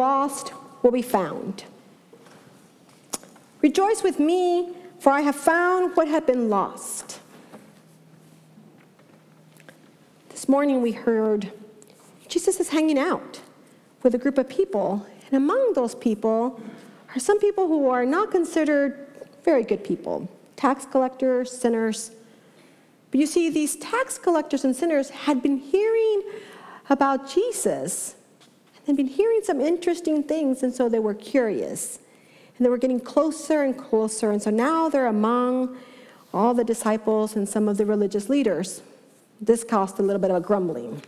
lost will be found. Rejoice with me, for I have found what had been lost. This morning we heard Jesus is hanging out with a group of people, and among those people are some people who are not considered very good people tax collectors, sinners. But you see, these tax collectors and sinners had been hearing about Jesus and been hearing some interesting things, and so they were curious. And they were getting closer and closer, and so now they're among all the disciples and some of the religious leaders. This caused a little bit of a grumbling.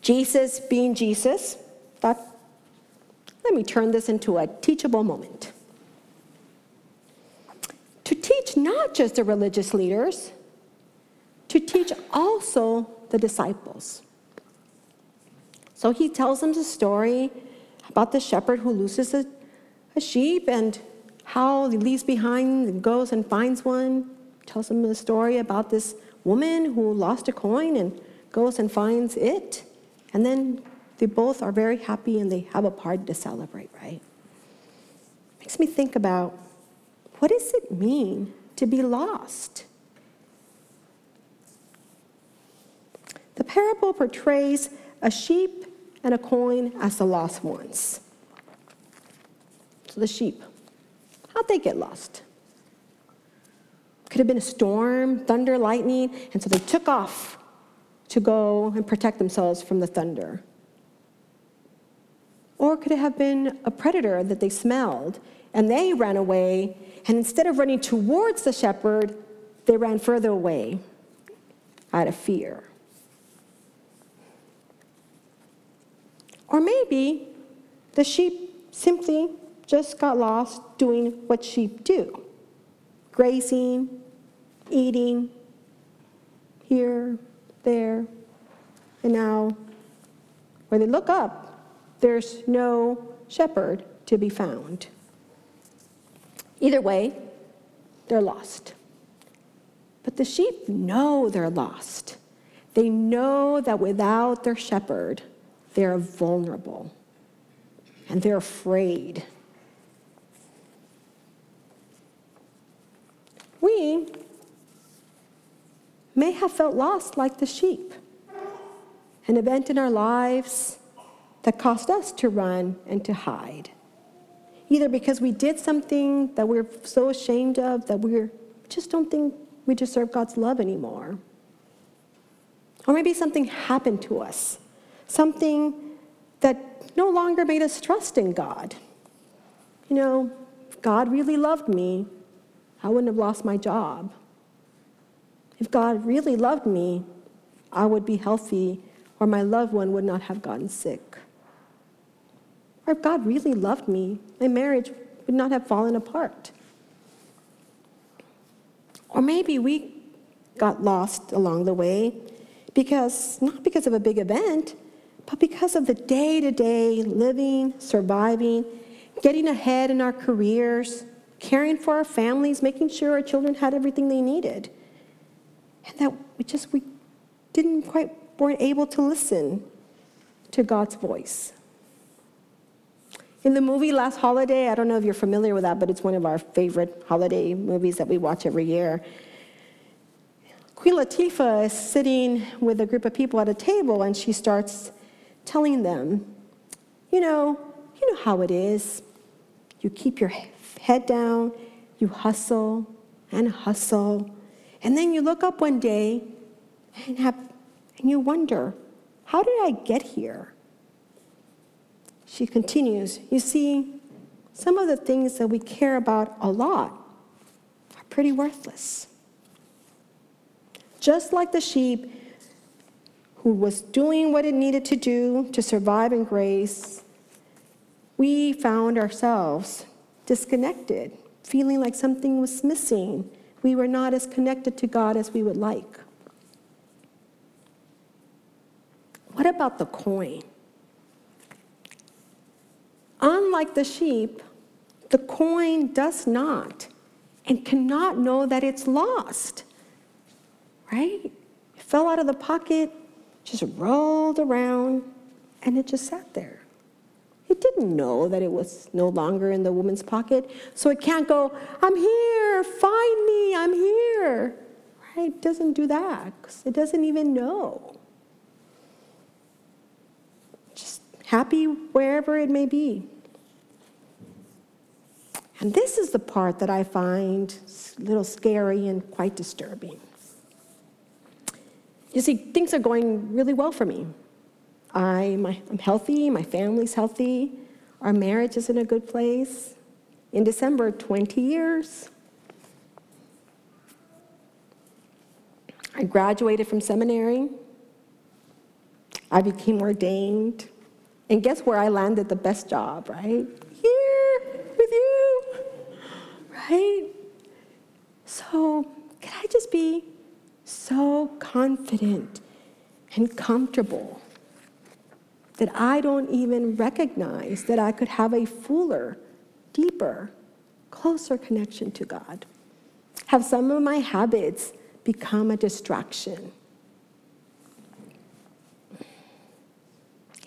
Jesus, being Jesus, thought, let me turn this into a teachable moment. To teach not just the religious leaders, to teach also the disciples. So he tells them the story about the shepherd who loses a, a sheep and how he leaves behind and goes and finds one. Tells them the story about this woman who lost a coin and goes and finds it. And then they both are very happy and they have a party to celebrate, right? Makes me think about what does it mean to be lost? The parable portrays a sheep and a coin as the lost ones. So the sheep, how'd they get lost? Could have been a storm, thunder, lightning, and so they took off to go and protect themselves from the thunder. Or could it have been a predator that they smelled and they ran away, and instead of running towards the shepherd, they ran further away out of fear? Or maybe the sheep simply just got lost doing what sheep do grazing, eating, here, there, and now when they look up, there's no shepherd to be found. Either way, they're lost. But the sheep know they're lost. They know that without their shepherd, they're vulnerable and they're afraid. We may have felt lost like the sheep, an event in our lives that caused us to run and to hide. Either because we did something that we're so ashamed of that we just don't think we deserve God's love anymore. Or maybe something happened to us something that no longer made us trust in God. You know, if God really loved me, I wouldn't have lost my job. If God really loved me, I would be healthy or my loved one would not have gotten sick. Or if God really loved me, my marriage would not have fallen apart. Or maybe we got lost along the way because, not because of a big event, but because of the day to day living, surviving, getting ahead in our careers, caring for our families, making sure our children had everything they needed. And that we just we didn't quite weren't able to listen to God's voice. In the movie Last Holiday, I don't know if you're familiar with that, but it's one of our favorite holiday movies that we watch every year. Queen Latifah is sitting with a group of people at a table and she starts telling them, you know, you know how it is. You keep your head down, you hustle and hustle, and then you look up one day and have and you wonder, how did I get here? She continues, you see, some of the things that we care about a lot are pretty worthless. Just like the sheep, who was doing what it needed to do to survive in grace, we found ourselves disconnected, feeling like something was missing. We were not as connected to God as we would like. What about the coin? Unlike the sheep, the coin does not and cannot know that it's lost. Right? It fell out of the pocket, just rolled around, and it just sat there. It didn't know that it was no longer in the woman's pocket, so it can't go, I'm here, find me, I'm here. Right? It doesn't do that it doesn't even know. Just happy wherever it may be. And this is the part that I find a little scary and quite disturbing. You see, things are going really well for me. I, my, I'm healthy, my family's healthy, our marriage is in a good place. In December, 20 years. I graduated from seminary. I became ordained. And guess where I landed the best job, right? Here with you, right? So, can I just be so confident and comfortable that I don't even recognize that I could have a fuller, deeper, closer connection to God? Have some of my habits become a distraction?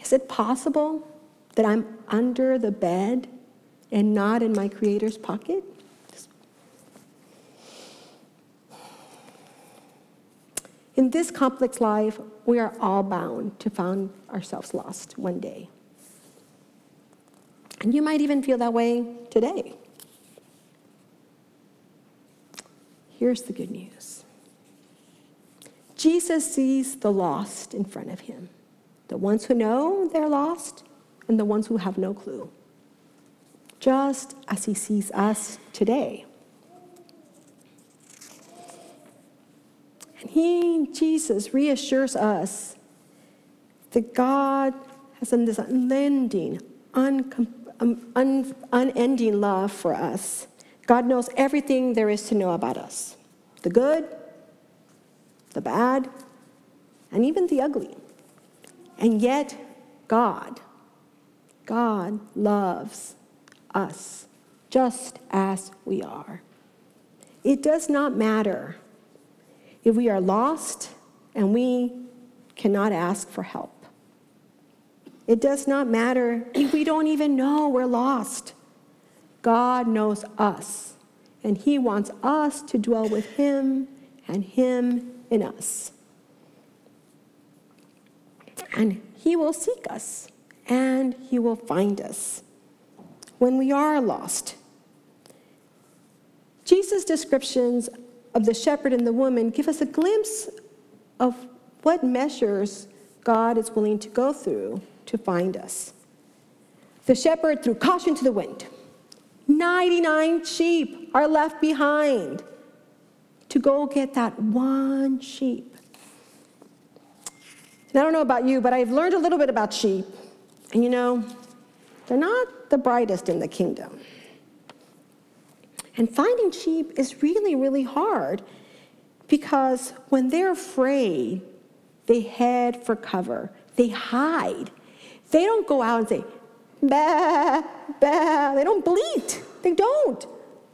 Is it possible that I'm under the bed and not in my Creator's pocket? In this complex life, we are all bound to find ourselves lost one day. And you might even feel that way today. Here's the good news Jesus sees the lost in front of him the ones who know they're lost, and the ones who have no clue, just as he sees us today. And he, Jesus, reassures us that God has this unending, un, um, un, unending love for us. God knows everything there is to know about us the good, the bad, and even the ugly. And yet, God, God loves us just as we are. It does not matter if we are lost and we cannot ask for help. It does not matter if we don't even know we're lost. God knows us, and He wants us to dwell with Him and Him in us. And He will seek us, and He will find us when we are lost. Jesus' descriptions of the shepherd and the woman give us a glimpse of what measures God is willing to go through to find us. The shepherd threw caution to the wind. 99 sheep are left behind to go get that one sheep. And I don't know about you, but I've learned a little bit about sheep. And you know, they're not the brightest in the kingdom. And finding sheep is really, really hard because when they're afraid, they head for cover, they hide. They don't go out and say, bah, bah. They don't bleat. They don't.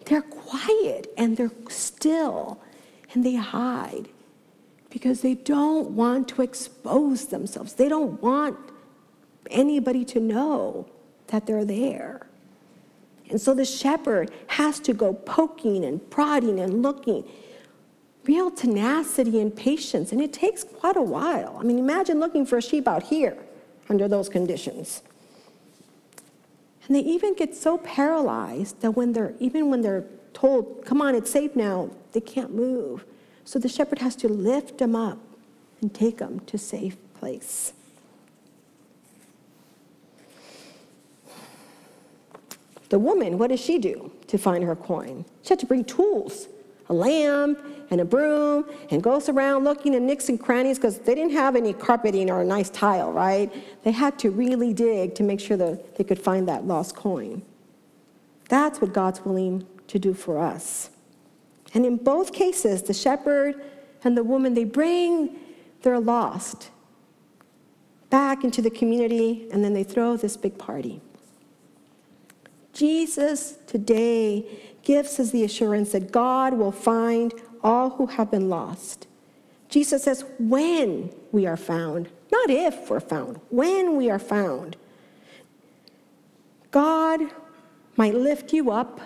They're quiet and they're still and they hide because they don't want to expose themselves. They don't want anybody to know that they're there. And so the shepherd has to go poking and prodding and looking. Real tenacity and patience, and it takes quite a while. I mean, imagine looking for a sheep out here under those conditions. And they even get so paralyzed that when they're, even when they're told, come on, it's safe now, they can't move. So the shepherd has to lift them up and take them to safe place. The woman, what does she do to find her coin? She had to bring tools, a lamp and a broom and goes around looking in nicks and crannies because they didn't have any carpeting or a nice tile, right? They had to really dig to make sure that they could find that lost coin. That's what God's willing to do for us. And in both cases, the shepherd and the woman, they bring their lost back into the community and then they throw this big party. Jesus today gives us the assurance that God will find all who have been lost. Jesus says, when we are found, not if we're found, when we are found. God might lift you up,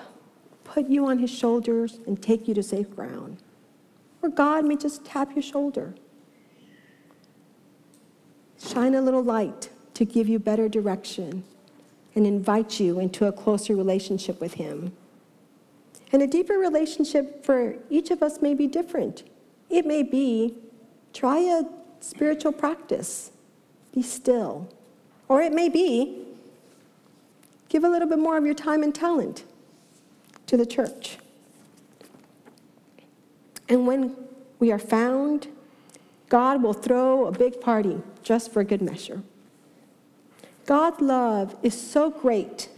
put you on his shoulders, and take you to safe ground. Or God may just tap your shoulder, shine a little light to give you better direction, and invite you into a closer relationship with him. And a deeper relationship for each of us may be different. It may be try a spiritual practice, be still. Or it may be give a little bit more of your time and talent to the church. And when we are found, God will throw a big party just for good measure. God's love is so great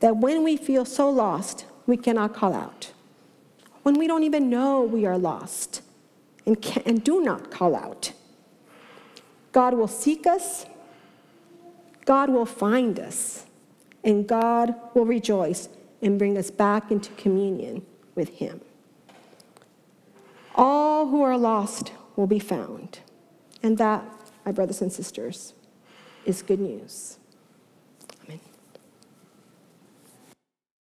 that when we feel so lost, we cannot call out. When we don't even know we are lost and, can, and do not call out, God will seek us, God will find us, and God will rejoice and bring us back into communion with Him. All who are lost will be found. And that, my brothers and sisters, is good news.